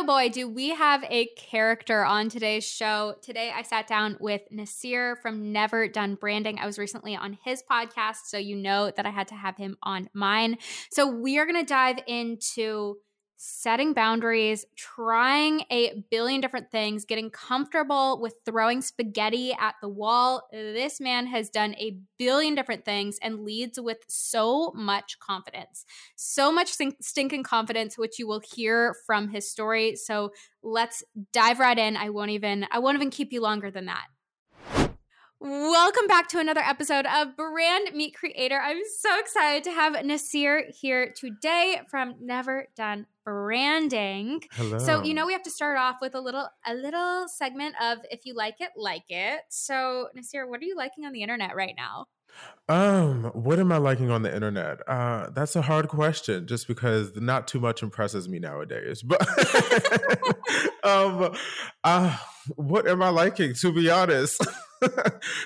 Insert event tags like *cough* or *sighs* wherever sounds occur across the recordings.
Oh boy, do we have a character on today's show. Today, I sat down with Nasir from Never Done Branding. I was recently on his podcast, so you know that I had to have him on mine. So, we are going to dive into setting boundaries, trying a billion different things, getting comfortable with throwing spaghetti at the wall. This man has done a billion different things and leads with so much confidence, so much stinking confidence, which you will hear from his story. So let's dive right in. I won't even, I won't even keep you longer than that. Welcome back to another episode of Brand Meet Creator. I'm so excited to have Nasir here today from Never Done Branding. Hello. So, you know, we have to start off with a little a little segment of if you like it, like it. So, Nasir, what are you liking on the internet right now? Um, what am I liking on the internet? Uh, that's a hard question, just because not too much impresses me nowadays. But *laughs* um, uh, what am I liking? To be honest. *laughs*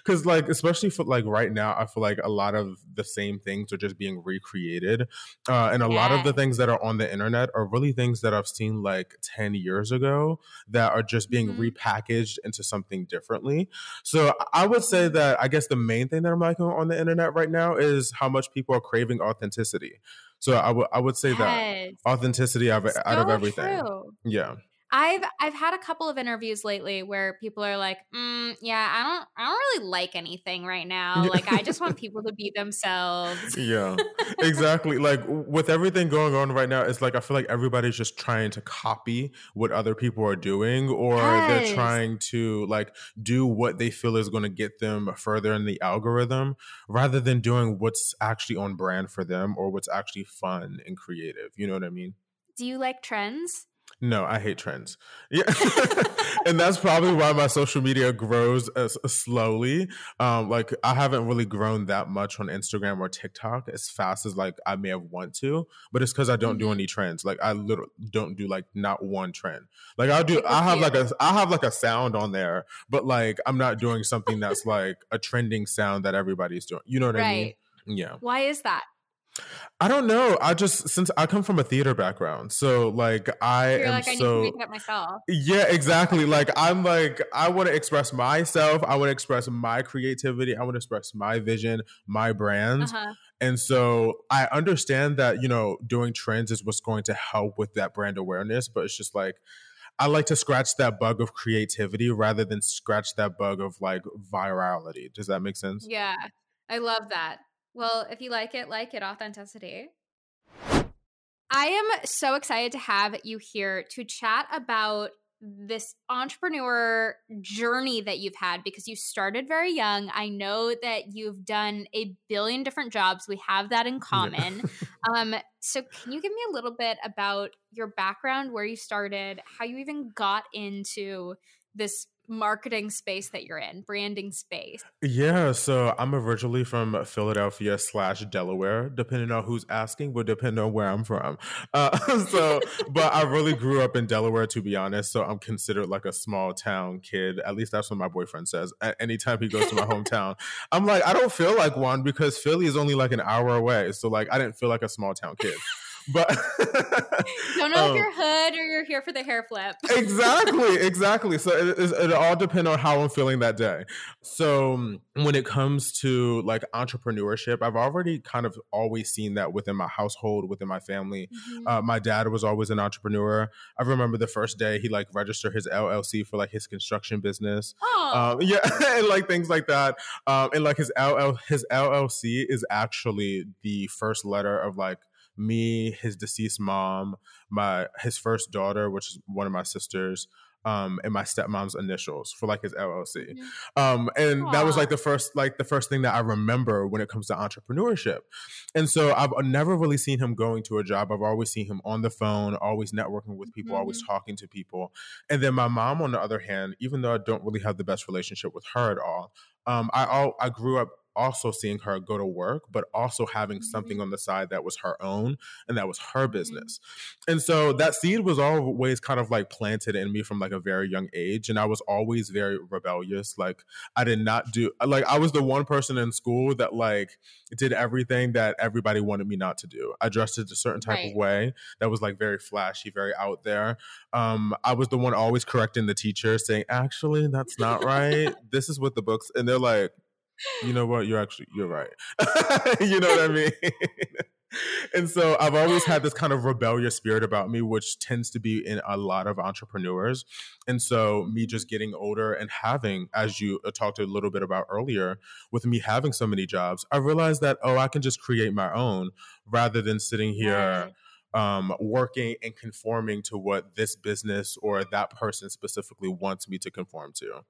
because like especially for like right now i feel like a lot of the same things are just being recreated uh, and a yeah. lot of the things that are on the internet are really things that i've seen like 10 years ago that are just being mm-hmm. repackaged into something differently so i would say that i guess the main thing that i'm liking on the internet right now is how much people are craving authenticity so I would I would say yes. that authenticity out of, so out of everything. True. Yeah. I've I've had a couple of interviews lately where people are like, mm, "Yeah, I don't I don't really like anything right now. Like, I just want *laughs* people to be themselves." yeah, *laughs* exactly. like with everything going on right now, it's like I feel like everybody's just trying to copy what other people are doing, or yes. they're trying to like do what they feel is going to get them further in the algorithm, rather than doing what's actually on brand for them or what's actually fun and creative. You know what I mean? Do you like trends? No, I hate trends. Yeah. *laughs* and that's probably why my social media grows as slowly. Um, like I haven't really grown that much on Instagram or TikTok as fast as like I may have want to, but it's because I don't mm-hmm. do any trends. Like I literally don't do like not one trend. Like I'll do I have like a I have like a sound on there, but like I'm not doing something that's like a trending sound that everybody's doing. You know what right. I mean? Yeah. Why is that? I don't know. I just since I come from a theater background, so like I You're am like, so. I myself. Yeah, exactly. like I'm like I want to express myself. I want to express my creativity. I want to express my vision, my brand. Uh-huh. And so I understand that you know doing trends is what's going to help with that brand awareness, but it's just like. I like to scratch that bug of creativity rather than scratch that bug of like virality. Does that make sense? Yeah. I love that. Well, if you like it, like it, authenticity. I am so excited to have you here to chat about this entrepreneur journey that you've had because you started very young. I know that you've done a billion different jobs. We have that in common. Yeah. *laughs* um, so, can you give me a little bit about your background, where you started, how you even got into this marketing space that you're in, branding space? Yeah, so I'm originally from Philadelphia slash Delaware, depending on who's asking, would depend on where I'm from. Uh, *laughs* so, but I really grew up in Delaware, to be honest. So I'm considered like a small town kid. At least that's what my boyfriend says. At Anytime he goes to my hometown, I'm like, I don't feel like one because Philly is only like an hour away. So like, I didn't feel like a small town kid. But *laughs* don't know um, if you're hood or you're here for the hair flip. exactly, *laughs* exactly. So it, it, it all depends on how I'm feeling that day. So when it comes to like entrepreneurship, I've already kind of always seen that within my household, within my family. Mm-hmm. Uh, my dad was always an entrepreneur. I remember the first day he like registered his LLC for like his construction business. Oh. Um, *laughs* yeah, and like things like that. Um, and like his LL his LLC is actually the first letter of like me, his deceased mom, my his first daughter, which is one of my sisters, um, and my stepmom's initials for like his LLC. Um, and Aww. that was like the first, like the first thing that I remember when it comes to entrepreneurship. And so I've never really seen him going to a job. I've always seen him on the phone, always networking with people, mm-hmm. always talking to people. And then my mom, on the other hand, even though I don't really have the best relationship with her at all, um, I all I grew up also seeing her go to work, but also having mm-hmm. something on the side that was her own and that was her mm-hmm. business. And so that seed was always kind of like planted in me from like a very young age. And I was always very rebellious. Like I did not do like I was the one person in school that like did everything that everybody wanted me not to do. I dressed it a certain type right. of way that was like very flashy, very out there. Um, I was the one always correcting the teacher, saying, "Actually, that's not right. this is what the books." And they're like, "You know what? You're actually you're right." *laughs* you know what I mean? *laughs* and so I've always had this kind of rebellious spirit about me, which tends to be in a lot of entrepreneurs. And so, me just getting older and having, as you uh, talked a little bit about earlier, with me having so many jobs, I realized that, oh, I can just create my own rather than sitting here. Um, working and conforming to what this business or that person specifically wants me to conform to.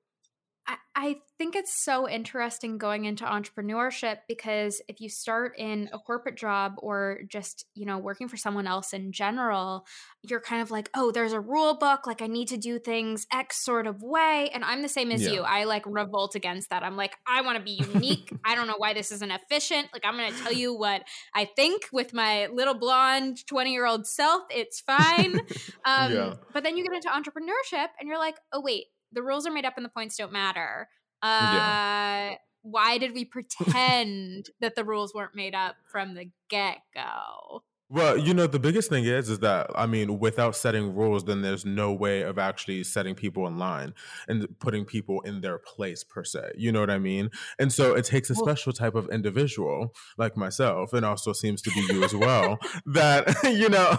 I, think it's so interesting going into entrepreneurship because if you start in a corporate job or just, you know, working for someone else in general, you're kind of like, oh, there's a rule book. Like, I need to do things X sort of way. And I'm the same as yeah. you. I like revolt against that. I'm like, I want to be unique. *laughs* I don't know why this isn't efficient. Like, I'm going to tell you what I think with my little blonde 20 year old self. It's fine. *laughs* Um, yeah. But then you get into entrepreneurship and you're like, oh, wait, the rules are made up and the points don't matter. Uh, yeah. Why did we pretend that the rules weren't made up from the get go? Well, you know, the biggest thing is, is that I mean, without setting rules, then there's no way of actually setting people in line and putting people in their place per se. You know what I mean? And so it takes a special type of individual like myself, and also seems to be you as well, that *laughs* you know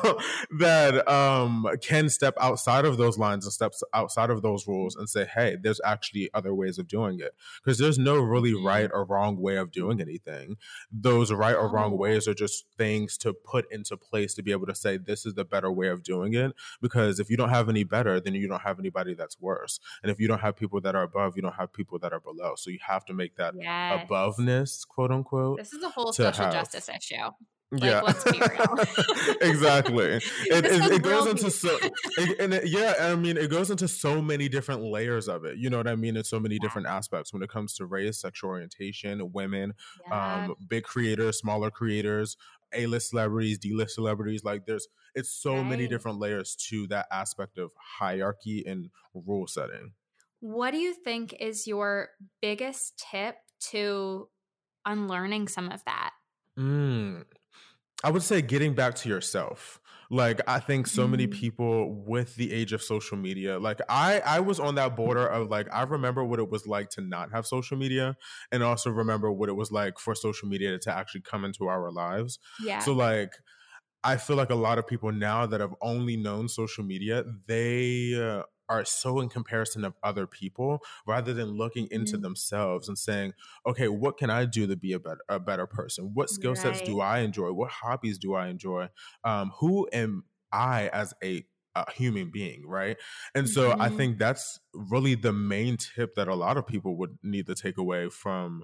that um, can step outside of those lines and steps outside of those rules and say, hey, there's actually other ways of doing it because there's no really mm-hmm. right or wrong way of doing anything. Those right or wrong oh. ways are just things to put in into place to be able to say this is the better way of doing it because if you don't have any better then you don't have anybody that's worse and if you don't have people that are above you don't have people that are below so you have to make that yes. aboveness quote unquote this is a whole social have. justice issue like, yeah, let's be real. *laughs* exactly. *laughs* It, it, it goes into so, it, and it, yeah, I mean, it goes into so many different layers of it. You know what I mean? In so many yeah. different aspects when it comes to race, sexual orientation, women, yeah. um, big creators, smaller creators, a-list celebrities, D-list celebrities. Like there's it's so right. many different layers to that aspect of hierarchy and rule setting. What do you think is your biggest tip to unlearning some of that? Mm, I would say getting back to yourself. Like I think so many mm. people with the age of social media, like I I was on that border of like I remember what it was like to not have social media and also remember what it was like for social media to actually come into our lives. Yeah. So like I feel like a lot of people now that have only known social media, they uh, are so in comparison of other people rather than looking into mm-hmm. themselves and saying, okay, what can I do to be a better a better person? What skill sets right. do I enjoy? What hobbies do I enjoy? Um, who am I as a a human being, right? And so mm-hmm. I think that's really the main tip that a lot of people would need to take away from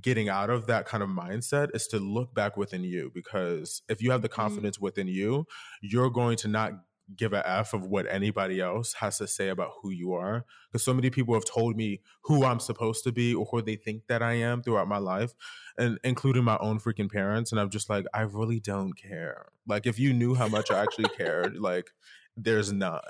getting out of that kind of mindset is to look back within you because if you have the mm-hmm. confidence mm-hmm. within you, you're going to not give a f of what anybody else has to say about who you are. Because so many people have told me who i'm supposed to be or who they think that i am throughout my life and including my own freaking parents and i'm just like i really don't care. Like if you knew how much i actually *laughs* cared like there's none.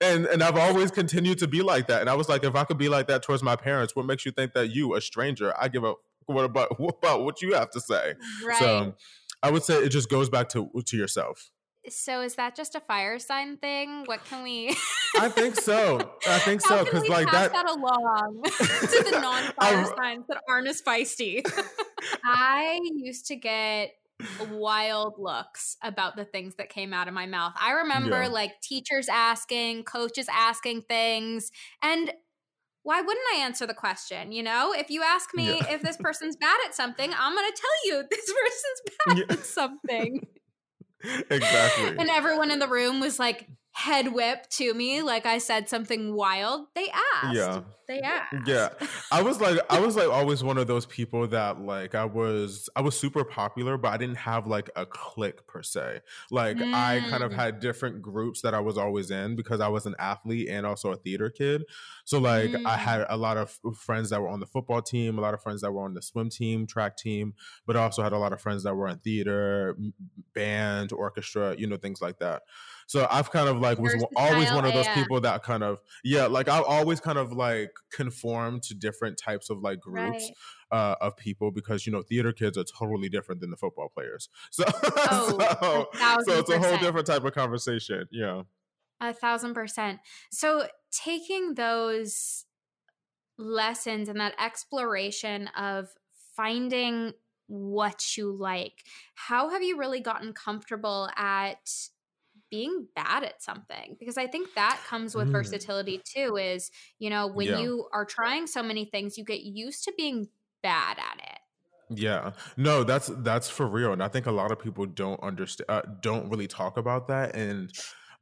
And and i've always continued to be like that and i was like if i could be like that towards my parents what makes you think that you a stranger i give a what about *laughs* what about what you have to say? Right. so i would say it just goes back to to yourself so is that just a fire sign thing? What can we? I think so. I think *laughs* so because like that... that along *laughs* to the *laughs* non-fire signs that aren't as feisty. I used to get wild looks about the things that came out of my mouth. I remember yeah. like teachers asking, coaches asking things, and why wouldn't I answer the question? You know, if you ask me yeah. if this person's bad at something, I'm going to tell you this person's bad yeah. at something exactly. And everyone in the room was like, head whip to me like I said something wild, they asked. Yeah. They asked. Yeah. *laughs* I was like I was like always one of those people that like I was I was super popular, but I didn't have like a clique per se. Like mm. I kind of mm. had different groups that I was always in because I was an athlete and also a theater kid. So like mm. I had a lot of friends that were on the football team, a lot of friends that were on the swim team, track team, but I also had a lot of friends that were in theater, band, orchestra, you know, things like that. So I've kind of like was always one of those people that kind of yeah, like I've always kind of like conformed to different types of like groups. Right. Uh, of people because you know theater kids are totally different than the football players *laughs* so oh, so, so it's a whole different type of conversation yeah a thousand percent so taking those lessons and that exploration of finding what you like how have you really gotten comfortable at being bad at something because i think that comes with mm. versatility too is you know when yeah. you are trying so many things you get used to being bad at it yeah no that's that's for real and i think a lot of people don't understand uh, don't really talk about that and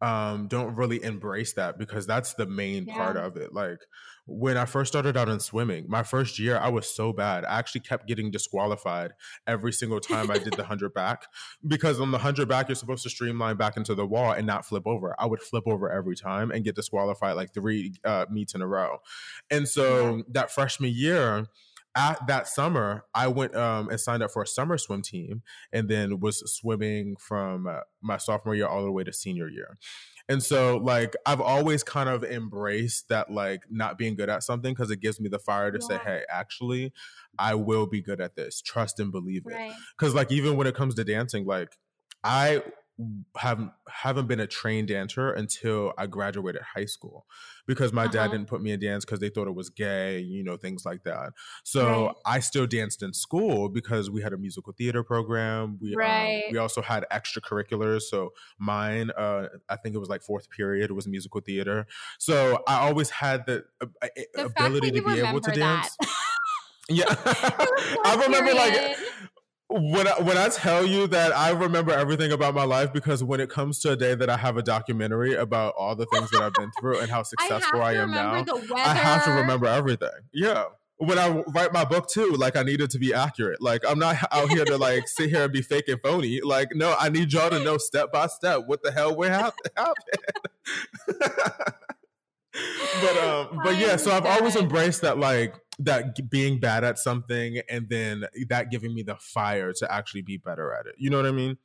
um, don't really embrace that because that's the main yeah. part of it. Like when I first started out in swimming, my first year, I was so bad. I actually kept getting disqualified every single time I did the 100 back because on the 100 back, you're supposed to streamline back into the wall and not flip over. I would flip over every time and get disqualified like three uh, meets in a row. And so that freshman year, at that summer, I went um, and signed up for a summer swim team, and then was swimming from uh, my sophomore year all the way to senior year. And so, like, I've always kind of embraced that, like, not being good at something because it gives me the fire to yeah. say, hey, actually, I will be good at this. Trust and believe it. Because, like, even when it comes to dancing, like, I haven't haven't been a trained dancer until I graduated high school because my uh-huh. dad didn't put me in dance because they thought it was gay, you know, things like that. So right. I still danced in school because we had a musical theater program. We um, right. um, we also had extracurriculars. So mine, uh, I think it was like fourth period it was musical theater. So I always had the, uh, the ability to be able to dance. yeah, *laughs* *laughs* I remember like when I, when I tell you that I remember everything about my life because when it comes to a day that I have a documentary about all the things that I've been through and how *laughs* successful I, I am now, I have to remember everything. Yeah. When I write my book too, like I needed to be accurate. Like I'm not out here to like sit here and be fake and phony. Like no, I need y'all to know step by step what the hell would *laughs* happen. *laughs* *laughs* but um, but yeah. So I've always embraced that like that being bad at something and then that giving me the fire to actually be better at it. You know what I mean?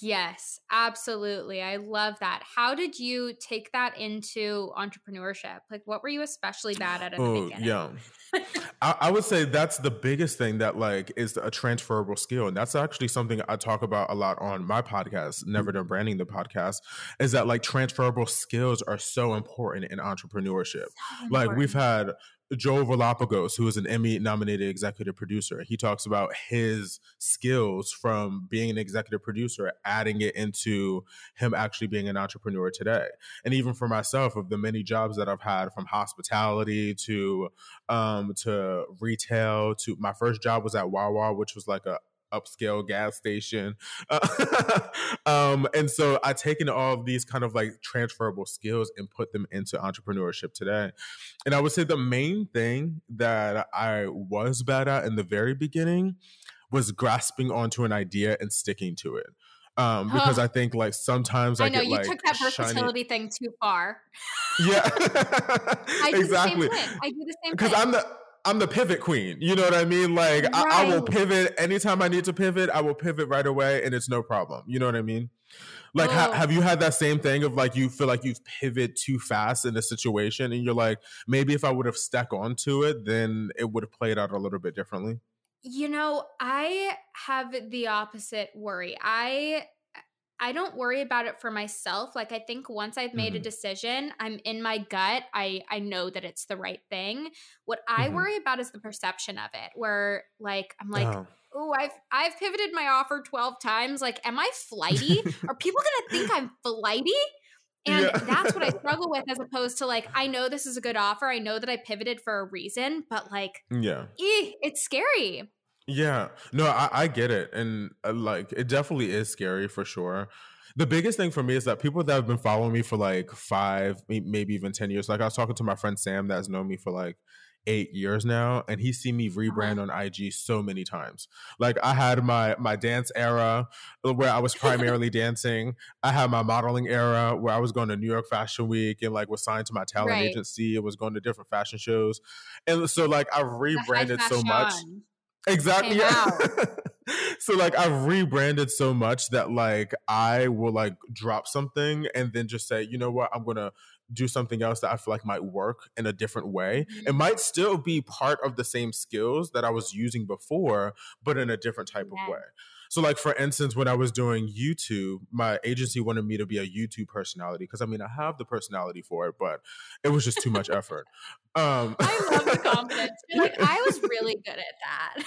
Yes, absolutely. I love that. How did you take that into entrepreneurship? Like, what were you especially bad at in oh, the beginning? Yeah, *laughs* I, I, would say that's the biggest thing that like is a transferable skill, and that's actually something I talk about a lot on my podcast, Never Done Branding, the podcast, is that like transferable skills are so important in entrepreneurship. So like we've had Joe Galapagos, who is an Emmy nominated executive producer, he talks about his skills from being an executive producer, adding it into him actually being an entrepreneur today. And even for myself, of the many jobs that I've had from hospitality to um, to retail to my first job was at Wawa, which was like a upscale gas station. Uh, *laughs* um, and so I taken all of these kind of like transferable skills and put them into entrepreneurship today. And I would say the main thing that I was bad at in the very beginning was grasping onto an idea and sticking to it. Um, because I think like sometimes I, I know get, you like, took that versatility shiny... thing too far. Yeah, *laughs* I do exactly. The same thing. I do the same thing. because I'm the I'm the pivot queen. You know what I mean? Like right. I, I, will pivot anytime I need to pivot. I will pivot right away, and it's no problem. You know what I mean? Like, oh. ha- have you had that same thing of like you feel like you've pivoted too fast in a situation, and you're like, maybe if I would have stuck onto it, then it would have played out a little bit differently. You know, I have the opposite worry. I I don't worry about it for myself. Like I think once I've made mm-hmm. a decision, I'm in my gut. I I know that it's the right thing. What I mm-hmm. worry about is the perception of it where like I'm like oh. oh, I've I've pivoted my offer 12 times. Like, am I flighty? *laughs* Are people gonna think I'm flighty? And yeah. that's what I *laughs* struggle with as opposed to like, I know this is a good offer. I know that I pivoted for a reason, but like, yeah, eh, it's scary. Yeah, no, I, I get it, and uh, like it definitely is scary for sure. the biggest thing for me is that people that have been following me for like five, maybe even 10 years, like I was talking to my friend Sam that has known me for like eight years now, and he's seen me uh-huh. rebrand on IG so many times. Like I had my my dance era uh, where I was primarily *laughs* dancing. I had my modeling era where I was going to New York Fashion Week and like was signed to my talent right. agency and was going to different fashion shows. And so like I've rebranded so much. Exactly. Yeah. *laughs* so like I've rebranded so much that like I will like drop something and then just say, you know what, I'm gonna do something else that I feel like might work in a different way. Mm-hmm. It might still be part of the same skills that I was using before, but in a different type yeah. of way. So, like for instance, when I was doing YouTube, my agency wanted me to be a YouTube personality because I mean I have the personality for it, but it was just too much effort. Um, I love the *laughs* confidence. like I was really good at that.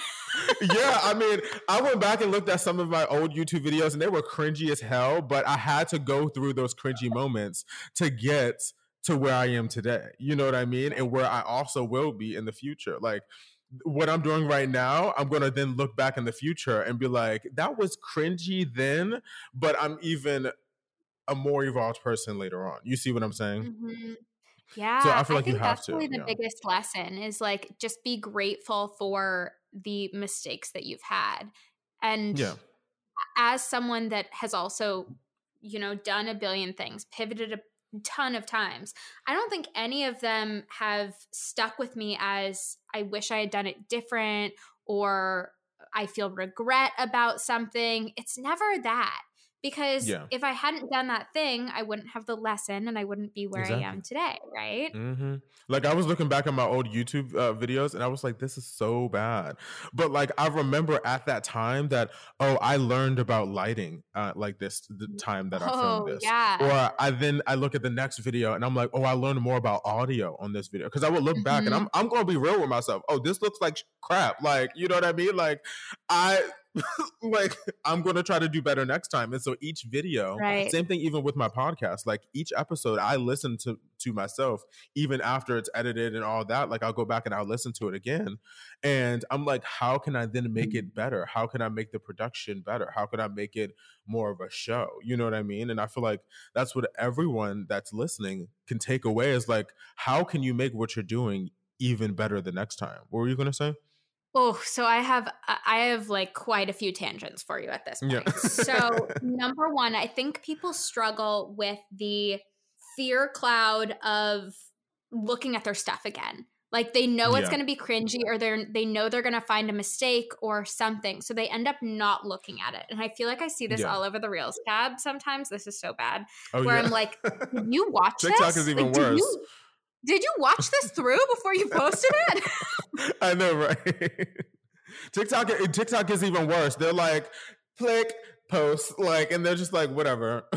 yeah, I mean, *laughs* I went back and looked at some of my old YouTube videos, and they were cringy as hell. But I had to go through those cringy moments to get to where I am today. You know what I mean? And where I also will be in the future. Like what I'm doing right now, I'm going to then look back in the future and be like, that was cringy then, but I'm even a more evolved person later on. You see what I'm saying? Mm-hmm. Yeah. So I feel like I think you have that's to. Really the yeah. biggest lesson is like just be grateful for the mistakes that you've had. And yeah. as someone that has also, you know, done a billion things, pivoted a ton of times. I don't think any of them have stuck with me as I wish I had done it different or I feel regret about something. It's never that because yeah. if I hadn't done that thing, I wouldn't have the lesson and I wouldn't be where exactly. I am today, right? Mm-hmm. Like I was looking back at my old YouTube uh, videos and I was like, this is so bad. But like I remember at that time that oh, I learned about lighting uh, like this the time that I filmed oh, this. Yeah. Or I then I look at the next video and I'm like, oh, I learned more about audio on this video because I would look mm-hmm. back and I'm mm-hmm. I'm gonna be real with myself. Oh, this looks like crap. Like you know what I mean? Like I *laughs* like I'm gonna try to do better next time. And so each video, right. same thing even with my podcast, like each episode I listen to to myself, even after it's edited and all that. Like I'll go back and I'll listen to it again. And I'm like, how can I then make it better? How can I make the production better? How can I make it more of a show? You know what I mean? And I feel like that's what everyone that's listening can take away is like, how can you make what you're doing even better the next time? What were you gonna say? Oh, so I have I have like quite a few tangents for you at this point. Yeah. so number one, I think people struggle with the fear cloud of looking at their stuff again. Like they know it's yeah. going to be cringy or they're they know they're going to find a mistake or something. So they end up not looking at it. And I feel like I see this yeah. all over the Reels tab sometimes. This is so bad. Oh, where yeah. I'm like, you *laughs* watch TikTok this? is even like, worse. You, did you watch this through before you posted it? *laughs* I know, right? TikTok TikTok is even worse. They're like, click, post, like, and they're just like, whatever. *laughs*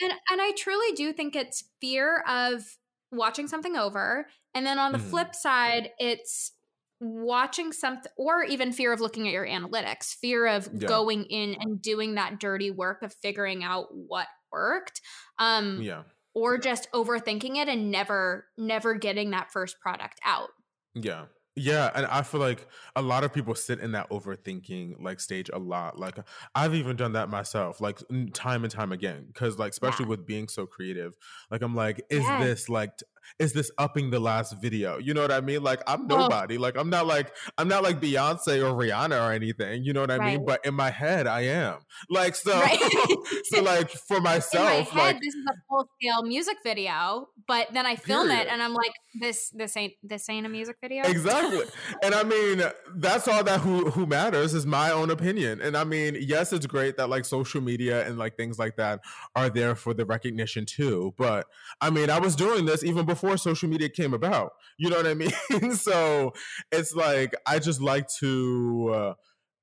and and I truly do think it's fear of watching something over. And then on the mm. flip side, it's watching something or even fear of looking at your analytics, fear of yeah. going in and doing that dirty work of figuring out what worked. Um yeah or just overthinking it and never never getting that first product out. Yeah. Yeah, and I feel like a lot of people sit in that overthinking like stage a lot. Like I've even done that myself, like time and time again. Because like especially yeah. with being so creative, like I'm like, is yes. this like is this upping the last video? You know what I mean? Like I'm nobody. Oh. Like I'm not like I'm not like Beyonce or Rihanna or anything. You know what I right. mean? But in my head, I am. Like so. Right. *laughs* so *laughs* like for myself, in my like this is a full scale music video, but then I film period. it and I'm like, this this ain't this ain't a music video. Exactly. *laughs* and I mean, that's all that who who matters is my own opinion. And I mean, yes, it's great that like social media and like things like that are there for the recognition too. But I mean, I was doing this even before social media came about. You know what I *laughs* mean? so it's like I just like to uh,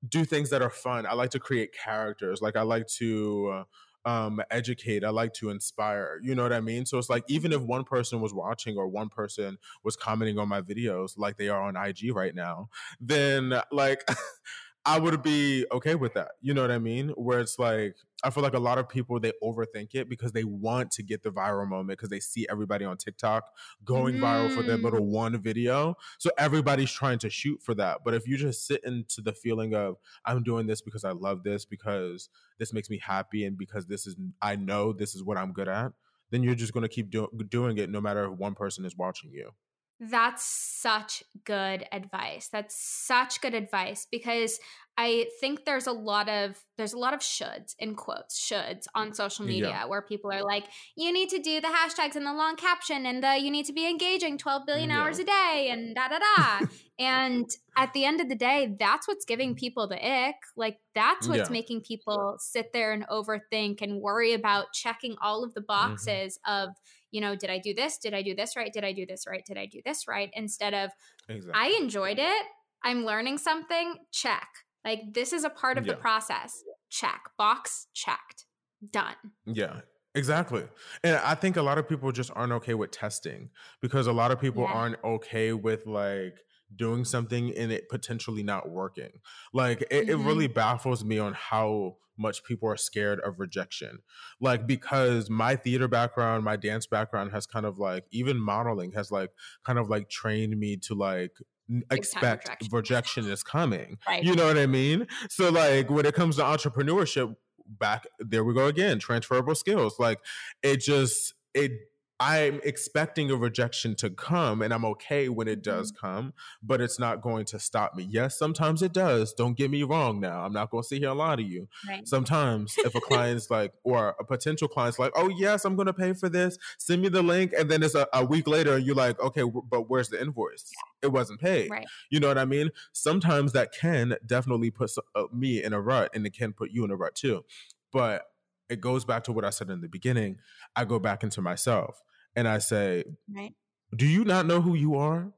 do things that are fun. I like to create characters. Like I like to. Uh, um, educate. I like to inspire. You know what I mean? So it's like even if one person was watching or one person was commenting on my videos, like they are on IG right now, then like *laughs* I would be okay with that. You know what I mean? Where it's like I feel like a lot of people they overthink it because they want to get the viral moment because they see everybody on TikTok going mm. viral for their little mm. one video. So everybody's trying to shoot for that. But if you just sit into the feeling of I'm doing this because I love this because this makes me happy and because this is I know this is what I'm good at, then you're just going to keep do- doing it no matter if one person is watching you. That's such good advice. That's such good advice because I think there's a lot of there's a lot of shoulds in quotes shoulds on social media yeah. where people are like you need to do the hashtags and the long caption and the you need to be engaging 12 billion yeah. hours a day and da da da and at the end of the day that's what's giving people the ick like that's what's yeah. making people sit there and overthink and worry about checking all of the mm-hmm. boxes mm-hmm. of you know did I do this did I do this right did I do this right did I do this right instead of exactly. I enjoyed it I'm learning something check like this is a part of yeah. the process. Check. Box checked. Done. Yeah. Exactly. And I think a lot of people just aren't okay with testing because a lot of people yeah. aren't okay with like doing something and it potentially not working. Like it, mm-hmm. it really baffles me on how much people are scared of rejection. Like because my theater background, my dance background has kind of like even modeling has like kind of like trained me to like expect rejection. rejection is coming. Right. You know what I mean? So like when it comes to entrepreneurship, back there we go again, transferable skills. Like it just it I'm expecting a rejection to come and I'm okay when it does mm-hmm. come, but it's not going to stop me. Yes, sometimes it does. Don't get me wrong now. I'm not going to sit here and lie to you. Right. Sometimes if a *laughs* client's like, or a potential client's like, oh, yes, I'm going to pay for this, send me the link. And then it's a, a week later and you're like, okay, but where's the invoice? It wasn't paid. Right. You know what I mean? Sometimes that can definitely put uh, me in a rut and it can put you in a rut too. But it goes back to what I said in the beginning. I go back into myself and I say, right. "Do you not know who you are?"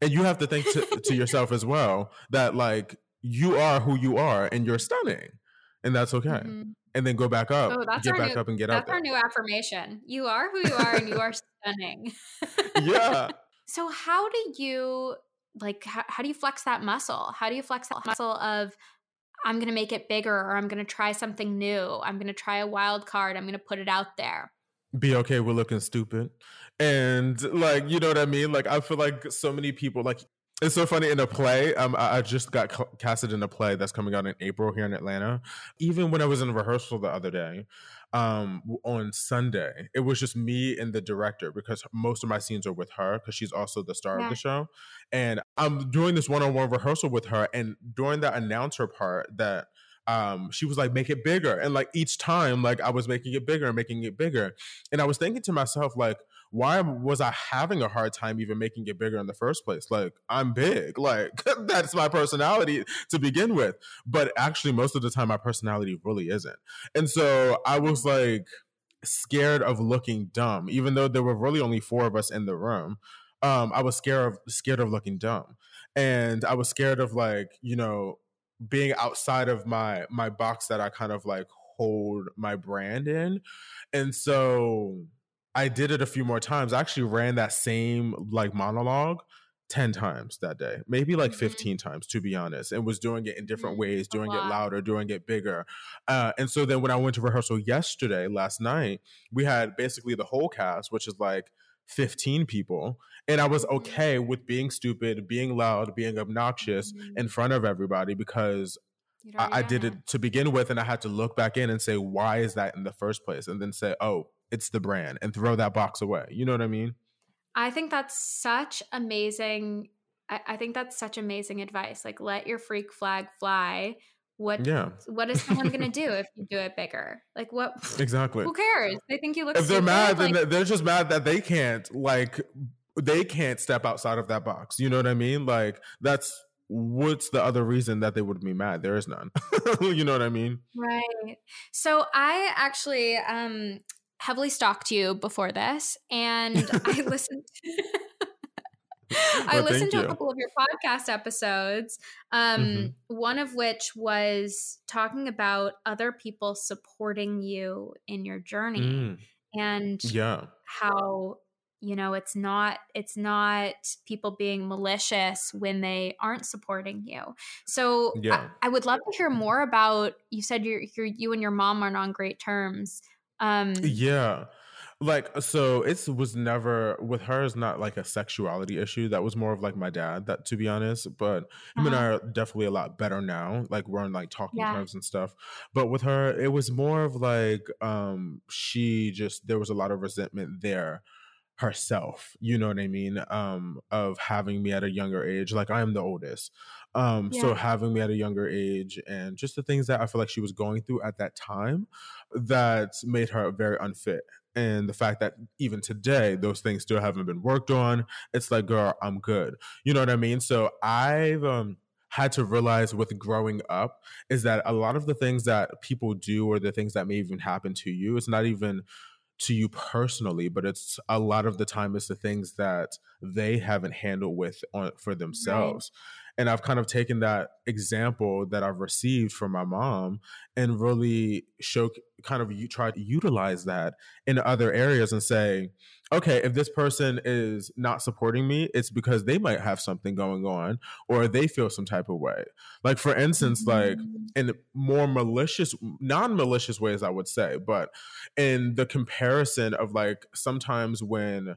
And you have to think to, to *laughs* yourself as well that like you are who you are, and you're stunning, and that's okay. Mm-hmm. And then go back up, oh, that's get back new, up, and get that's out. That's our new affirmation. You are who you are, and you are *laughs* stunning. yeah. *laughs* So how do you like? How, how do you flex that muscle? How do you flex that muscle of I'm going to make it bigger or I'm going to try something new. I'm going to try a wild card. I'm going to put it out there be okay with looking stupid and like you know what i mean like i feel like so many people like it's so funny in a play um i just got ca- casted in a play that's coming out in april here in atlanta even when i was in rehearsal the other day um on sunday it was just me and the director because most of my scenes are with her because she's also the star yeah. of the show and i'm doing this one-on-one rehearsal with her and during that announcer part that um, she was like, make it bigger. And like each time, like I was making it bigger and making it bigger. And I was thinking to myself, like, why was I having a hard time even making it bigger in the first place? Like, I'm big. *laughs* Like, *laughs* that's my personality to begin with. But actually, most of the time, my personality really isn't. And so I was like, scared of looking dumb, even though there were really only four of us in the room. Um, I was scared of scared of looking dumb. And I was scared of like, you know, being outside of my my box that I kind of like hold my brand in. And so I did it a few more times. I actually ran that same like monologue 10 times that day, maybe like mm-hmm. 15 times to be honest, and was doing it in different mm-hmm. ways, doing it louder, doing it bigger. Uh, and so then when I went to rehearsal yesterday, last night, we had basically the whole cast, which is like 15 people and i was okay with being stupid being loud being obnoxious mm-hmm. in front of everybody because I, I, did it to begin with and i had to look back in and say why is that in the first place? and then say oh it's the brand and throw that box away. You know what i mean? I think that's such amazing I, I think that's such amazing advice. Like let your freak flag fly what yeah. *laughs* what is someone going to do if you do it bigger? Like what *sighs* exactly. who cares? They think you look if they're mad like, then they're just mad that they can't like they can't step outside of that box you know what i mean? Like that's what's the other reason that they would be mad? There is none. *laughs* You know what i mean? Right. So i actually um heavily stalked you before this and *laughs* i listened *laughs* I listened to you. a couple of your podcast episodes, um, mm-hmm. one of which was talking about other people supporting you in your journey mm. and yeah. how you know it's not it's not people being malicious when they aren't supporting you so yeah. I, I, would love to hear more about you said you're you and your mom aren't on great terms um yeah like so it was never with her is not like a sexuality issue. That was more of like my dad that to be honest. But him uh-huh. and i are definitely a lot better now. Like we're on like talking yeah. terms and stuff. But with her it was more of like um she just there was a lot of resentment there herself. You know what i mean? Um of having me at a younger age. Like i am the oldest. Um yeah. so having me at a younger age and just the things that i feel like she was going through at that time that made her very unfit and the fact that even today those things still haven't been worked on it's like girl i'm good you know what i mean so i've um had to realize with growing up is that a lot of the things that people do or the things that may even happen to you it's not even to you personally, but it's a lot of the time it's the things that they haven't handled with on, for themselves. Right. And I've kind of taken that example that I've received from my mom and really show kind of you try to utilize that in other areas and say, okay, if this person is not supporting me, it's because they might have something going on or they feel some type of way. Like for instance, like mm-hmm. in more malicious, non-malicious ways, I would say, but in the comparison of like sometimes when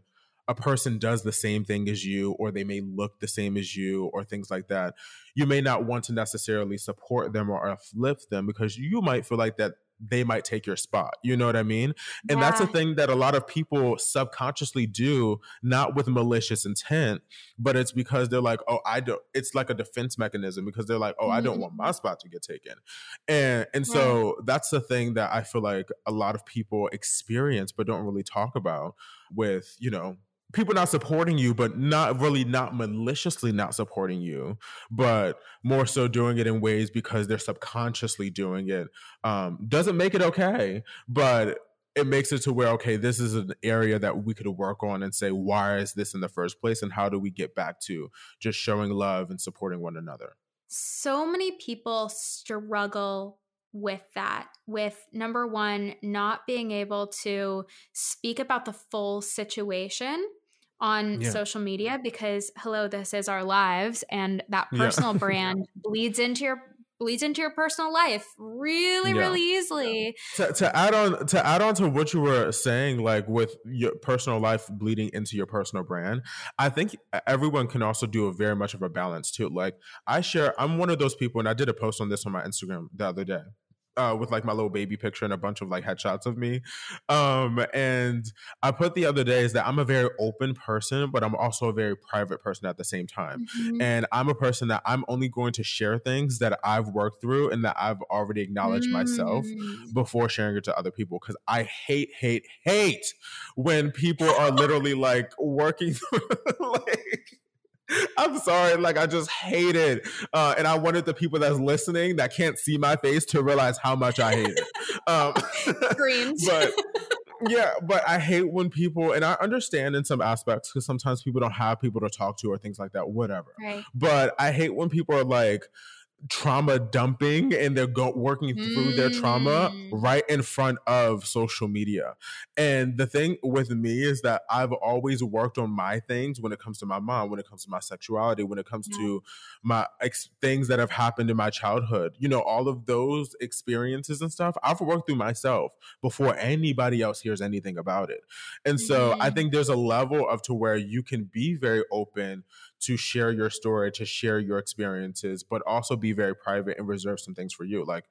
a person does the same thing as you or they may look the same as you or things like that you may not want to necessarily support them or uplift them because you might feel like that they might take your spot. You know what I mean? And yeah. that's a thing that a lot of people subconsciously do, not with malicious intent, but it's because they're like, oh, I don't, it's like a defense mechanism because they're like, oh, mm-hmm. I don't want my mm-hmm. spot to get taken. And and right. so that's the thing that I feel like a lot of people experience but don't really talk about with, you know, people not supporting you, but not really not maliciously not supporting you, but more so doing it in ways because they're subconsciously doing it. Um, doesn't make it okay, but it makes it to where okay, this is an area that we could work on and say why is this in the first place, and how do we get back to just showing love and supporting one another. So many people struggle with that with number one not being able to speak about the full situation on yeah. social media because hello this is our lives and that *laughs* personal yeah. brand bleeds into your bleeds into your personal life really yeah. really easily to, to add on to add on to what you were saying like with your personal life bleeding into your personal brand i think everyone can also do a very much of a balance too like i share i'm one of those people and i did a post on this on my instagram the other day uh, with like my little baby picture and a bunch of like headshots of me. Um, and I put the other day is that I'm a very open person, but I'm also a very private person at the same time. Mm-hmm. And I'm a person that I'm only going to share things that I've worked through and that I've already acknowledged mm-hmm. myself mm. before sharing it to other people. Cause I hate, hate, hate when people are literally like working *laughs* through like I'm sorry, like I just hate it, uh, and I wanted the people that's listening that can't see my face to realize how much I hate it. Um, *laughs* Screams, but yeah, but I hate when people, and I understand in some aspects because sometimes people don't have people to talk to or things like that, whatever. Right. But I hate when people are like trauma dumping and they're go- working through mm. their trauma mm. right in front of social media. And the thing with me is that I've always worked on my things when it comes to my mom, when it comes to my sexuality, when it comes yeah. to my ex- things that have happened in my childhood. You know, all of those experiences and stuff, I've worked through myself before anybody else hears anything about it. And so. I think there's a level of to where you can be very open to share your story, to share your experiences, but also be very private and reserve some things for you. Like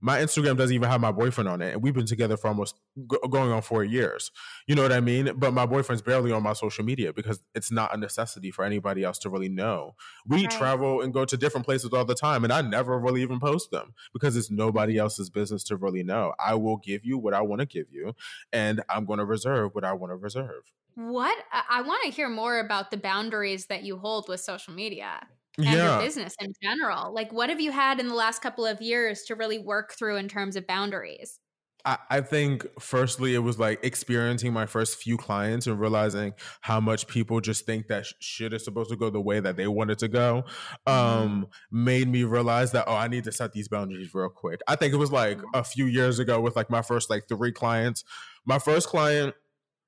my Instagram doesn't even have my boyfriend on it, and we've been together for almost go- going on four years. You know what I mean? But my boyfriend's barely on my social media because it's not a necessity for anybody else to really know. We right. travel and go to different places all the time, and I never really even post them because it's nobody else's business to really know. I will give you what I want to give you, and I'm going to reserve what I want to reserve. What I want to hear more about the boundaries that you hold with social media and yeah. your business in general. Like, what have you had in the last couple of years to really work through in terms of boundaries? I, think firstly it was like experiencing my first few clients and realizing how much people just think that shit is supposed to go the way that they want it to go um mm-hmm. made me realize that oh I need to set these boundaries real quick. I think it was like mm-hmm. a few years ago with like my first like three clients. My first client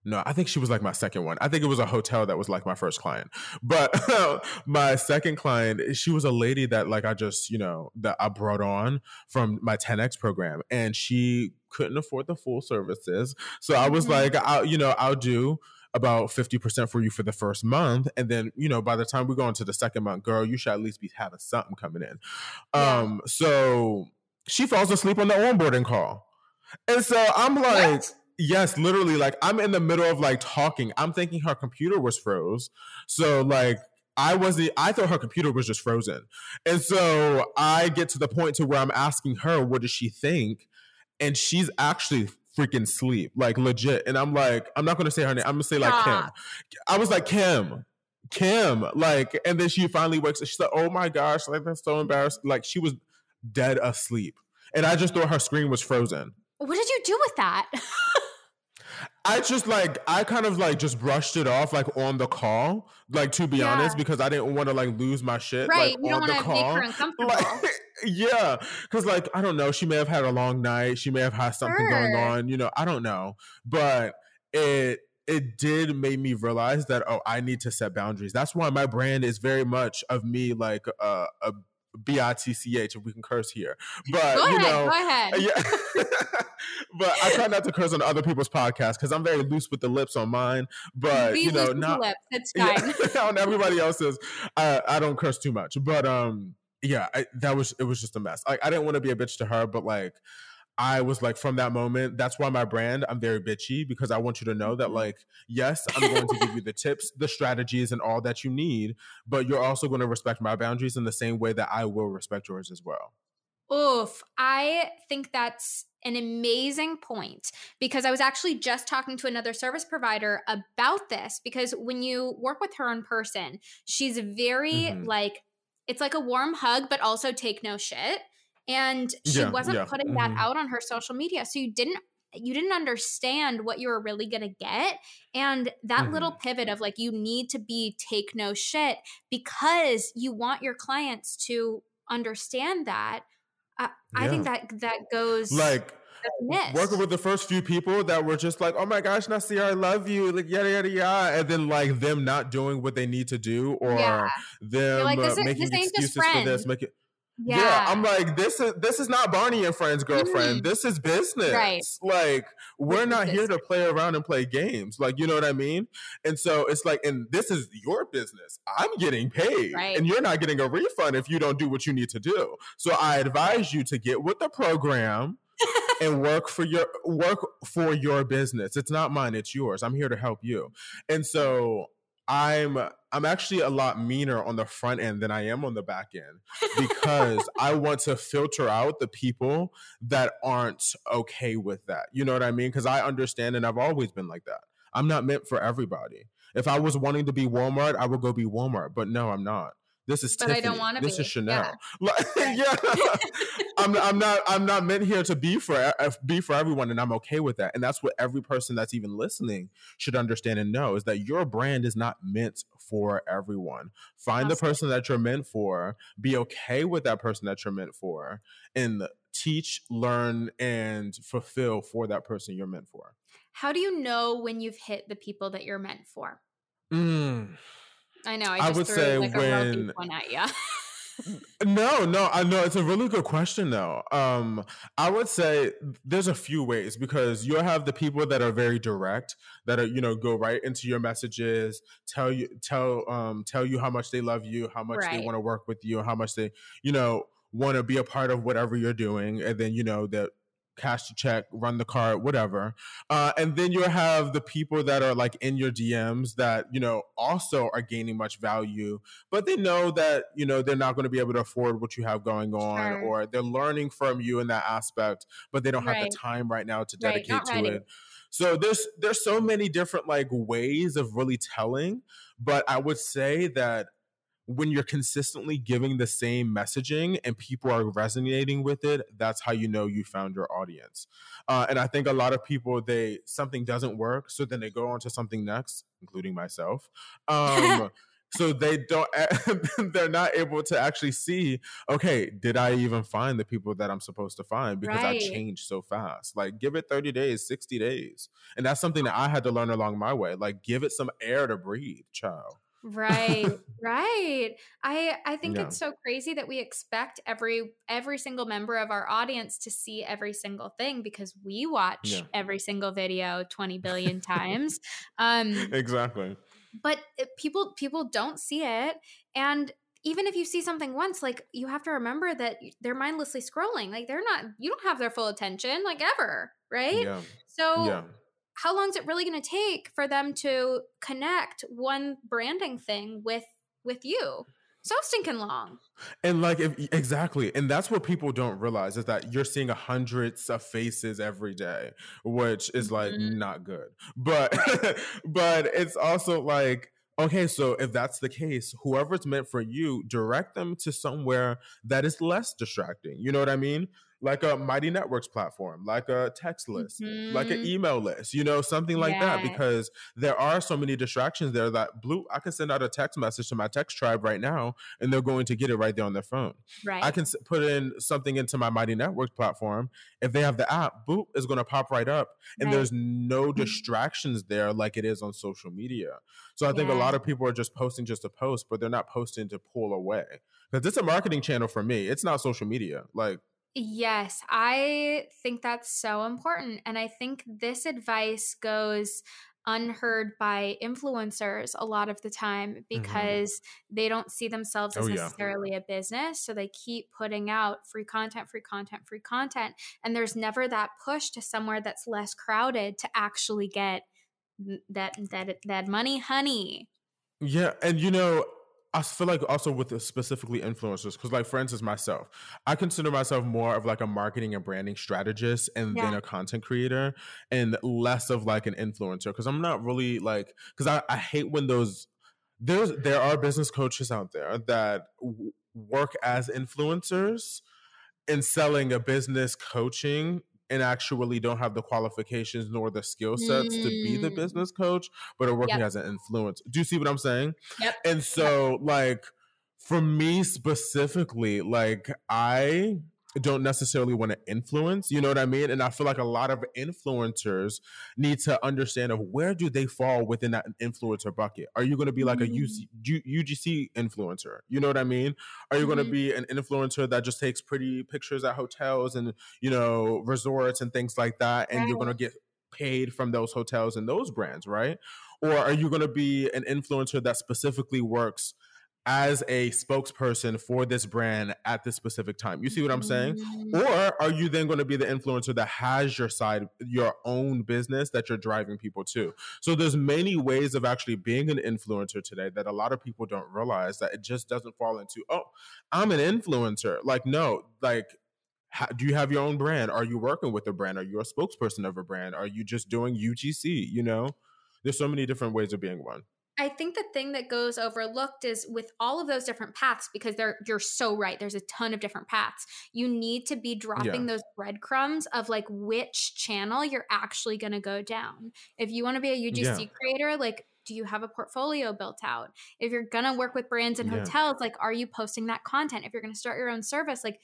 no, I think she was like my second one. I think it was a hotel that was like my first client. But *laughs* my second client, she was a lady that like I just, you know, that I brought on from my 10X program and she couldn't afford the full services. So I was mm-hmm. like, I'll, you know, I'll do about 50% for you for the first month. And then, you know, by the time we go into the second month, girl, you should at least be having something coming in. Yeah. Um, so she falls asleep on the onboarding call. And so I'm like, what? Yes, literally. Like I'm in the middle of like talking. I'm thinking her computer was froze. So like I wasn't I thought her computer was just frozen. And so I get to the point to where I'm asking her what does she think? And she's actually freaking sleep, like legit. And I'm like, I'm not gonna say her name. I'm gonna say like Kim. I was like Kim, Kim, like, and then she finally wakes up. She's like, oh my gosh, like that's so embarrassed. Like she was dead asleep, and I just thought her screen was frozen. What did you do with that? *laughs* I just like I kind of like just brushed it off like on the call, like to be yeah. honest, because I didn't want to like lose my shit. Right, like, you don't want to make her uncomfortable. Like, *laughs* yeah, because like I don't know, she may have had a long night, she may have had something sure. going on, you know, I don't know, but it it did make me realize that oh I need to set boundaries. That's why my brand is very much of me like uh, a B I T C H if we can curse here. But go you ahead, know, go ahead. Yeah. *laughs* *laughs* but I try not to curse on other people's podcasts because I'm very loose with the lips on mine. But Be you know, not lips. It's *laughs* fine. Yeah, on everybody else's, I, I don't curse too much. But um, yeah, I, that was it was just a mess. Like I didn't want to be a bitch to her, but like I was like, from that moment, that's why my brand, I'm very bitchy because I want you to know that, mm-hmm. like, yes, I'm going to give you the *laughs* tips, the strategies, and all that you need, but you're also going to respect my boundaries in the same way that I will respect yours as well. Oof. I think that's an amazing point because I was actually just talking to another service provider about this because when you work with her in person, she's very mm-hmm. like, it's like a warm hug, but also take no shit and she yeah, wasn't yeah. putting that mm-hmm. out on her social media so you didn't you didn't understand what you were really going to get and that mm-hmm. little pivot of like you need to be take no shit because you want your clients to understand that uh, yeah. i think that that goes like working with the first few people that were just like, "Oh my gosh, Nasir, I love you," like yada yada yada, and then like them not doing what they need to do, or yeah. them like, uh, making excuses for this, make it. Yeah. yeah. I'm like, this is this is not Barney and Friends, girlfriend. Mm. This is business. Right. Like, we're not here to play around and play games. Like, you know what I mean? And so it's like, and this is your business. I'm getting paid. Right. And you're not getting a refund if you don't do what you need to do. So I advise you to get with the program. *laughs* and work for your work for your business. It's not mine, it's yours. I'm here to help you. And so I'm I'm actually a lot meaner on the front end than I am on the back end because *laughs* I want to filter out the people that aren't okay with that. You know what I mean? Because I understand and I've always been like that. I'm not meant for everybody. If I was wanting to be Walmart, I would go be Walmart, but no, I'm not. This is but Tiffany. I don't want to This be. is Chanel. Yeah, *laughs* *laughs* yeah. *laughs* I'm, I'm not. I'm not meant here to be for uh, be for everyone, and I'm okay with that. And that's what every person that's even listening should understand and know is that your brand is not meant for everyone. Find Absolutely. the person that you're meant for. Be okay with that person that you're meant for, and teach, learn, and fulfill for that person you're meant for. How do you know when you've hit the people that you're meant for? Mm. I know. I, I would say like when one at you. no, no, I know it's a really good question though. Um, I would say there's a few ways because you'll have the people that are very direct, that are you know go right into your messages, tell you tell um tell you how much they love you, how much right. they want to work with you, how much they you know want to be a part of whatever you're doing, and then you know that cash the check, run the card, whatever. Uh, and then you'll have the people that are like in your DMs that, you know, also are gaining much value, but they know that, you know, they're not going to be able to afford what you have going on sure. or they're learning from you in that aspect, but they don't right. have the time right now to dedicate right, to ready. it. So there's there's so many different like ways of really telling, but I would say that when you're consistently giving the same messaging and people are resonating with it, that's how you know you found your audience. Uh, and I think a lot of people, they something doesn't work, so then they go on to something next, including myself. Um, *laughs* so they don't *laughs* they're not able to actually see okay did i even find the people that i'm supposed to find because right. i changed so fast like give it 30 days 60 days and that's something that i had to learn along my way like give it some air to breathe child right *laughs* right i i think yeah. it's so crazy that we expect every every single member of our audience to see every single thing because we watch yeah. every single video 20 billion *laughs* times um exactly but people people don't see it and even if you see something once like you have to remember that they're mindlessly scrolling like they're not you don't have their full attention like ever right yeah. so yeah. How long is it really going to take for them to connect one branding thing with with you so stinking long. And like if exactly, and that's what people don't realize is that you're seeing hundreds of faces every day, which is like mm-hmm. not good. But *laughs* but it's also like okay, so if that's the case, whoever's meant for you, direct them to somewhere that is less distracting. You know what I mean? Like a Mighty Networks platform, like a text list, mm-hmm. like an email list, you know, something like yeah. that, because there are so many distractions there that blue, I can send out a text message to my text tribe right now and they're going to get it right there on their phone. Right. I can put in something into my Mighty Networks platform. If they have the app, boop is going to pop right up and right. there's no mm-hmm. distractions there like it is on social media. So I think yeah. a lot of people are just posting just to post, but they're not posting to pull away. Because it's a marketing channel for me. It's not social media. Like Yes, I think that's so important. And I think this advice goes unheard by influencers a lot of the time mm-hmm. because mm-hmm. they don't see themselves as oh, necessarily yeah. a business. So they keep putting out free content, free content, free content. And there's never that push to somewhere that's less crowded to actually get that that that money honey. Yeah, and you know, I feel like also with specifically influencers, because like for instance, myself, I consider myself more of like a marketing and branding strategist and yeah. then a content creator and less of like an influencer. Because I'm not really like because I, I hate when those there's there are business coaches out there that w- work as influencers in selling a business coaching and actually don't have the qualifications nor the skill sets mm. to be the mm. business coach, but are working yep. as an influence. Do you see what I'm saying? Yep. And so, yep. like, for me specifically, like, I don't necessarily want to influence you know what i mean and i feel like a lot of influencers need to understand of where do they fall within that influencer bucket are you going to be like mm-hmm. a UC, ugc influencer you know what i mean are you mm-hmm. going to be an influencer that just takes pretty pictures at hotels and you know resorts and things like that and right. you're going to get paid from those hotels and those brands right or are you going to be an influencer that specifically works as a spokesperson for this brand at this specific time. You see what I'm saying? Mm-hmm. Or are you then going to be the influencer that has your side, your own business that you're driving people to? So there's many ways of actually being an influencer today that a lot of people don't realize that it just doesn't fall into, oh, I'm an influencer. Like, no, like how, do you have your own brand? Are you working with a brand? Are you a spokesperson of a brand? Are you just doing UGC? You know, there's so many different ways of being one. I think the thing that goes overlooked is with all of those different paths, because they're you're so right. There's a ton of different paths. You need to be dropping yeah. those breadcrumbs of like which channel you're actually going to go down. If you want to be a UGC yeah. creator, like do you have a portfolio built out? If you're going to work with brands and yeah. hotels, like are you posting that content? If you're going to start your own service, like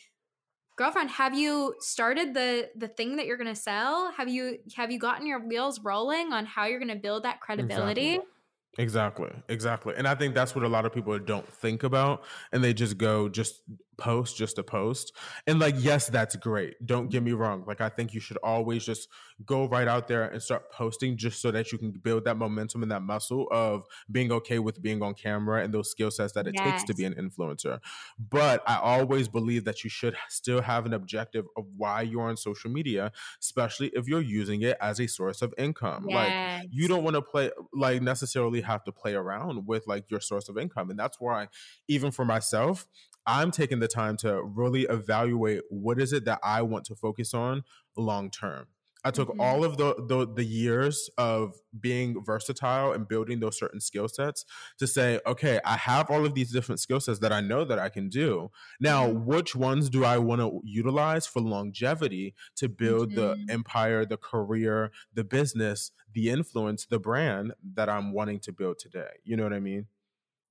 girlfriend have you started the the thing that you're going to sell have you have you gotten your wheels rolling on how you're going to build that credibility exactly. Exactly, exactly. And I think that's what a lot of people don't think about and they just go just post just a post. And like, yes, that's great. Don't get me wrong. Like, I think you should always just go right out there and start posting just so that you can build that momentum and that muscle of being okay with being on camera and those skill sets that it yes. takes to be an influencer. But I always believe that you should still have an objective of why you're on social media, especially if you're using it as a source of income. Yes. Like, you don't want to play, like, necessarily have to play around with like your source of income. And that's why, even for myself, I'm taking the time to really evaluate what is it that I want to focus on long term. I took mm-hmm. all of the, the, the years of being versatile and building those certain skill sets to say, okay, I have all of these different skill sets that I know that I can do. Now, mm-hmm. which ones do I want to utilize for longevity to build mm-hmm. the empire, the career, the business, the influence, the brand that I'm wanting to build today? You know what I mean?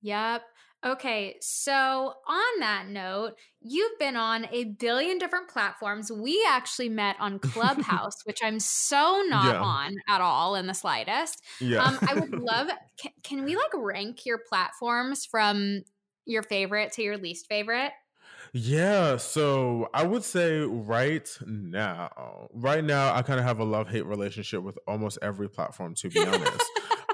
Yep. Okay, so on that note, you've been on a billion different platforms. We actually met on *laughs* Clubhouse, which I'm so not Yeah. on at all in the slightest. Yeah. Um, I would *laughs* love. Can, can we like rank your platforms from your favorite to your least favorite? Yeah, so I would say right now, right now, I kind of have a love hate relationship with almost every platform, to be honest.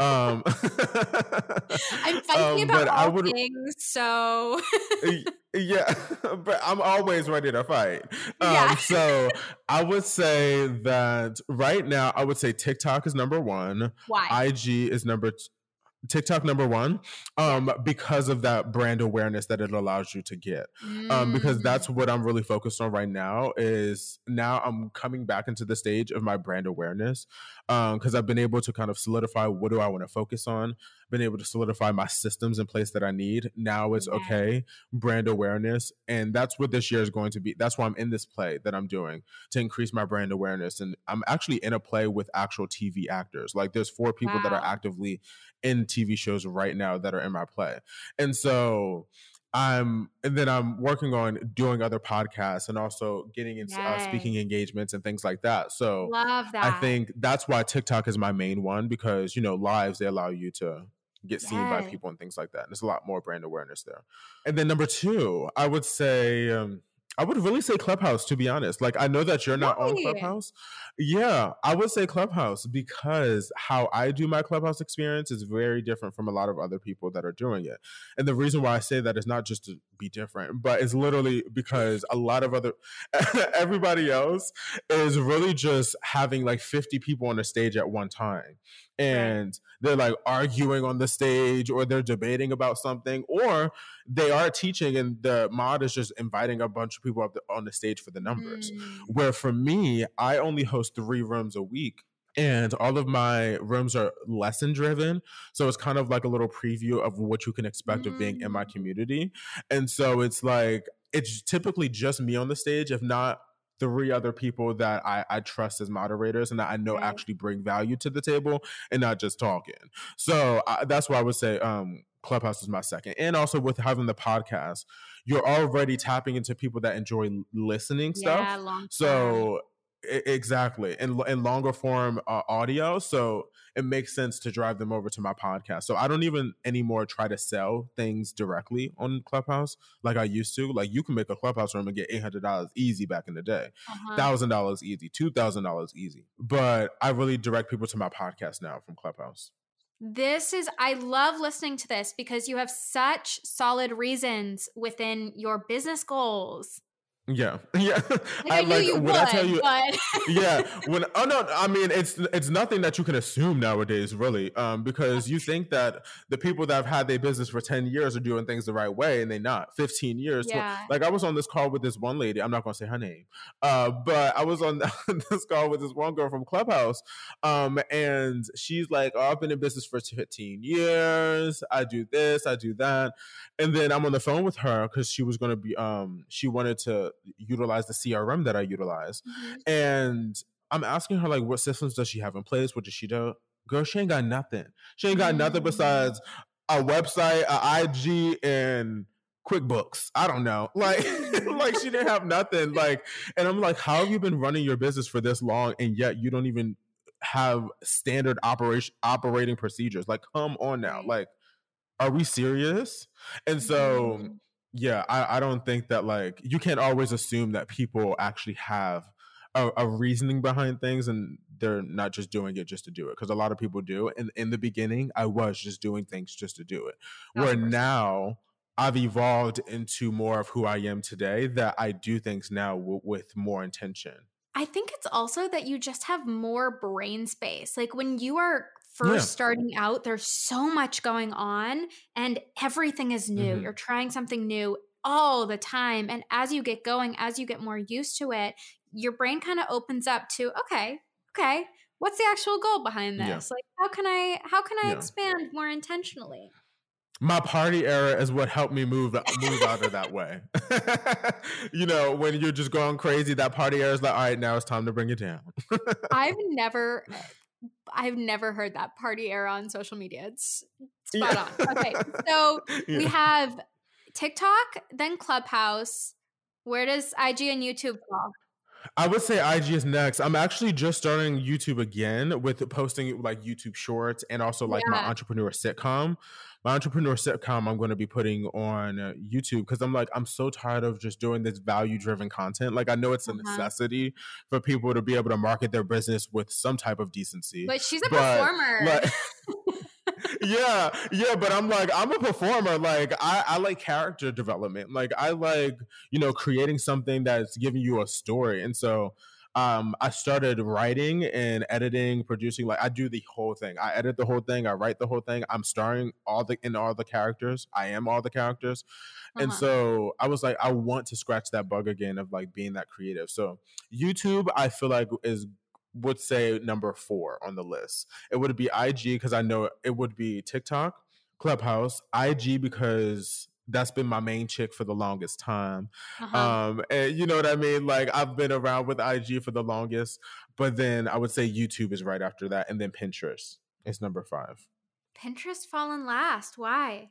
Um, *laughs* I'm fighting um, about all would, things, so *laughs* yeah, *laughs* but I'm always ready to fight. Um, Yeah. so I would say that right now, I would say TikTok is number one, why? IG is number TikTok number one, um, because of that brand awareness that it allows you to get um, because Mm, that's what I'm really focused on right now. Is now I'm coming back into the stage of my brand awareness Um, because I've been able to kind of solidify what do I want to focus on. Been able to solidify my systems in place that I need. Now it's okay, brand awareness, and that's what this year is going to be. That's why I'm in this play that I'm doing to increase my brand awareness. And I'm actually in a play with actual TV actors. Like there's four people that are actively in TV shows right now that are in my play, and so I'm and then I'm working on doing other podcasts and also getting into uh, speaking engagements and things like that. So love that. I think that's why TikTok is my main one because you know lives they allow you to get seen by people and things like that. And there's a lot more brand awareness there. And then number two, I would say um, I would really say Clubhouse to be honest. Like I know that you're not on Clubhouse. Yeah, I would say Clubhouse because how I do my Clubhouse experience is very different from a lot of other people that are doing it. And the reason why I say that is not just to be different, but it's literally because a lot of other *laughs* everybody else is really just having like 50 people on a stage at one time. And they're like arguing on the stage or they're debating about something or they are teaching and the mod is just inviting a bunch of people up the, on the stage for the numbers. Mm, Where for me, I only host three rooms a week. And all of my rooms are lesson driven. So it's kind of like a little preview of what you can expect of being in my Mm. community. And so it's like, it's typically just me on the stage, if not three other people that I, I trust as moderators and that I know Right. actually bring value to the table and not just talking. So I, that's why I would say um, Clubhouse is my second. And also with having the podcast, you're already tapping into people that enjoy listening stuff. yeah, term. So exactly, and in longer form uh, audio, so it makes sense to drive them over to my podcast. So I don't even anymore try to sell things directly on Clubhouse like I used to. Like you can make a Clubhouse room and get eight hundred dollars easy back in the day, Uh-huh. thousand dollars easy, two thousand dollars easy. But I really direct people to my podcast now from Clubhouse. This is, I love listening to this because you have such solid reasons within your business goals. Yeah, *laughs* yeah. Like I, knew you when would, I tell you, but *laughs* yeah. *laughs* When oh no i mean it's it's nothing that you can assume nowadays really um because you think that the people that have had their business for 10 years are doing things the right way and they're not. 15 years. Yeah, like i was on this call with this one lady i'm not gonna say her name uh but i was on this call with this one girl from clubhouse um and she's like oh, i've been in business for 15 years. I do this i do that. And then i'm on the phone with her because she was gonna be um she wanted to utilize the crm that i utilize Mhm. and I'm asking her like, what systems does she have in place? What does she do? Girl, she ain't got nothing. She ain't got nothing Mm. besides a website, a IG, and QuickBooks. I don't know. *laughs* Like, *laughs* like she didn't have nothing. Like, and I'm like, how have you been running your business for this long, and yet you don't even have standard operation operating procedures? Like, come on now. Like, are we serious? And so Mhm. Yeah I, I don't think that like you can't always assume that people actually have a, a reasoning behind things and they're not just doing it just to do it because a lot of people do and in the beginning i was just doing things just to do it. Of where now i've evolved into more of who i am today that i do things now w- with more intention. I think it's also that you just have more brain space. Like when you are first Yeah. starting out, there's so much going on and everything is new. Mhm. You're trying something new all the time. And as you get going, as you get more used to it, your brain kind of opens up to, okay, okay, what's the actual goal behind Yeah. this? Like how can I how can I Yeah. expand more intentionally? my party era is what helped me move move out of that way. *laughs* you know, when you're just going crazy, that party era is like, all right, now it's time to bring it down. I've never *laughs* I've never heard that party era on social media. It's Spot yeah. on. Okay. So *laughs* yeah. we have TikTok, then Clubhouse. Where does IG and YouTube fall? I would say IG is next. I'm actually just starting YouTube again with posting like YouTube shorts and also like yeah. my entrepreneur sitcom. My entrepreneur sitcom I'm going to be putting on uh, YouTube because I'm like I'm so tired of just doing this value driven content. Like I know it's a uh-huh. necessity for people to be able to market their business with some type of decency. But she's a but, performer. Like, *laughs* yeah, yeah, but I'm like, I'm a performer. Like, I, I like character development. Like, I like, you know, creating something that's giving you a story. And so, um, I started writing and editing, producing. Like, I do the whole thing. I edit the whole thing. I write the whole thing. I'm starring all the in all the characters. I am all the characters. Uh-huh. And so I was like, I want to scratch that bug again of like being that creative. So YouTube, I feel like is would say number four on the list. It would be IG because I know it would be TikTok, Clubhouse, IG because that's been my main chick for the longest time. Uh-huh. Um, and you know what I mean? Like I've been around with IG for the longest, but then I would say YouTube is right after that, and then Pinterest is number five. Pinterest fallen last. Why?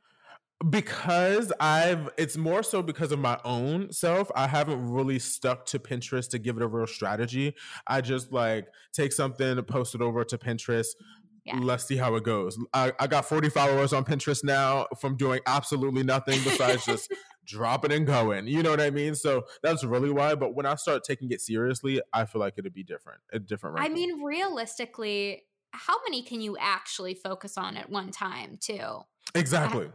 because I've it's more so because of my own self. I haven't really stuck to Pinterest to give it a real strategy. I just like take something, post it over to Pinterest. Yeah. Let's see how it goes. I, I got 40 followers on Pinterest now from doing absolutely nothing besides just *laughs* dropping and going. You know what I mean? So that's really why. But when I start taking it seriously, I feel like it'd be different. A different. Ranking. I mean, realistically, how many can you actually focus on at one time, too? Exactly.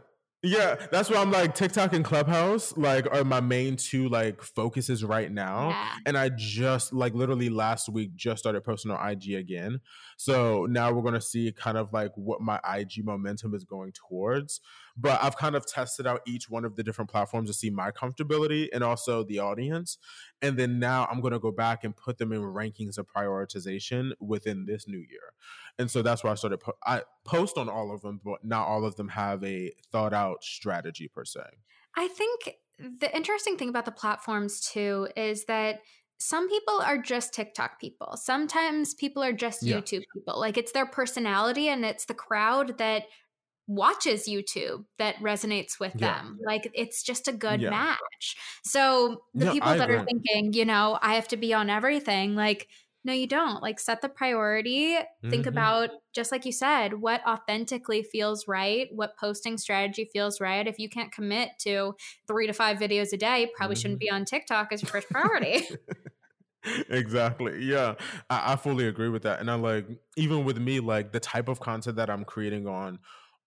Yeah, that's why I'm like TikTok and Clubhouse like are my main two like focuses right now. Yeah. And I just like literally last week just started posting on IG again. So now we're gonna see kind of like what my IG momentum is going towards. But I've kind of tested out each one of the different platforms to see my comfortability and also the audience. And then now I'm gonna go back and put them in rankings of prioritization within this new year. And so that's why I started. Po- I post on all of them, but not all of them have a thought out strategy per se. I think the interesting thing about the platforms too is that some people are just TikTok people. Sometimes people are just yeah. YouTube people. Like it's their personality and it's the crowd that watches YouTube that resonates with yeah. them. Like it's just a good yeah. match. So the people I that agree. are thinking, you know, I have to be on everything, like no, you don't. Like, set the priority. Mm-hmm. Think about, just like you said, what authentically feels right, what posting strategy feels right. If you can't commit to three to five videos a day, probably mm-hmm. shouldn't be on TikTok as your first priority. *laughs* exactly. Yeah. I, I fully agree with that. And I like, even with me, like the type of content that I'm creating on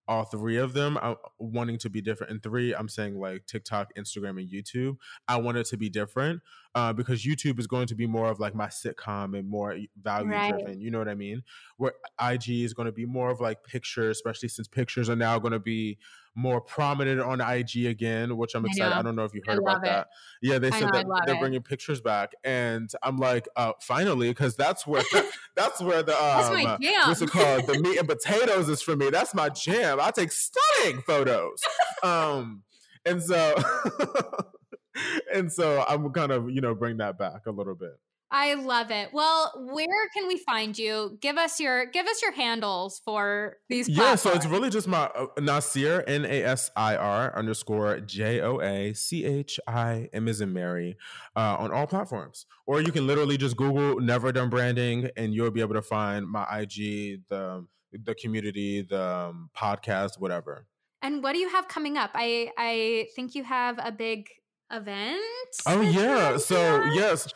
all three of them I'm wanting to be different. And three, I'm saying like TikTok, Instagram, and YouTube. I want it to be different uh, because YouTube is going to be more of like my sitcom and more value driven. Right. You know what I mean? Where IG is going to be more of like pictures, especially since pictures are now going to be more prominent on IG again, which I'm excited. I, I don't know if you heard about it. that. Yeah, they said that they're it. bringing pictures back, and I'm like, uh, finally, because that's where *laughs* that's where the um, what's it called? The meat and potatoes is for me. That's my jam. I take stunning photos. *laughs* um, and so. *laughs* *laughs* and so I'm kind of, you know, bring that back a little bit. I love it. Well, where can we find you? Give us your give us your handles for these. Platforms. Yeah, so it's really just my uh, Nasir N A S I R underscore J O A C H I M is in Mary uh, on all platforms, or you can literally just Google Never Done Branding, and you'll be able to find my IG, the the community, the um, podcast, whatever. And what do you have coming up? I I think you have a big event. Oh yeah. So yes.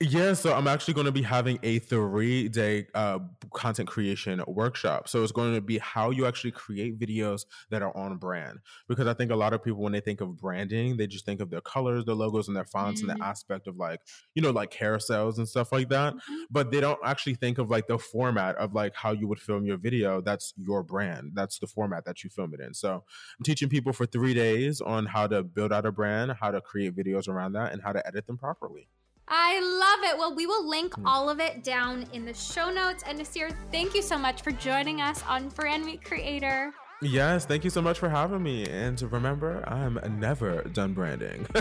Yeah, so I'm actually going to be having a three day uh, content creation workshop. So it's going to be how you actually create videos that are on brand. Because I think a lot of people, when they think of branding, they just think of their colors, their logos, and their fonts, mm-hmm. and the aspect of like, you know, like carousels and stuff like that. Mm-hmm. But they don't actually think of like the format of like how you would film your video. That's your brand. That's the format that you film it in. So I'm teaching people for three days on how to build out a brand, how to create videos around that, and how to edit them properly. I love it. Well, we will link hmm. all of it down in the show notes. And Nasir, thank you so much for joining us on Brand Meet Creator. Yes, thank you so much for having me. And remember, I'm never done branding. *laughs*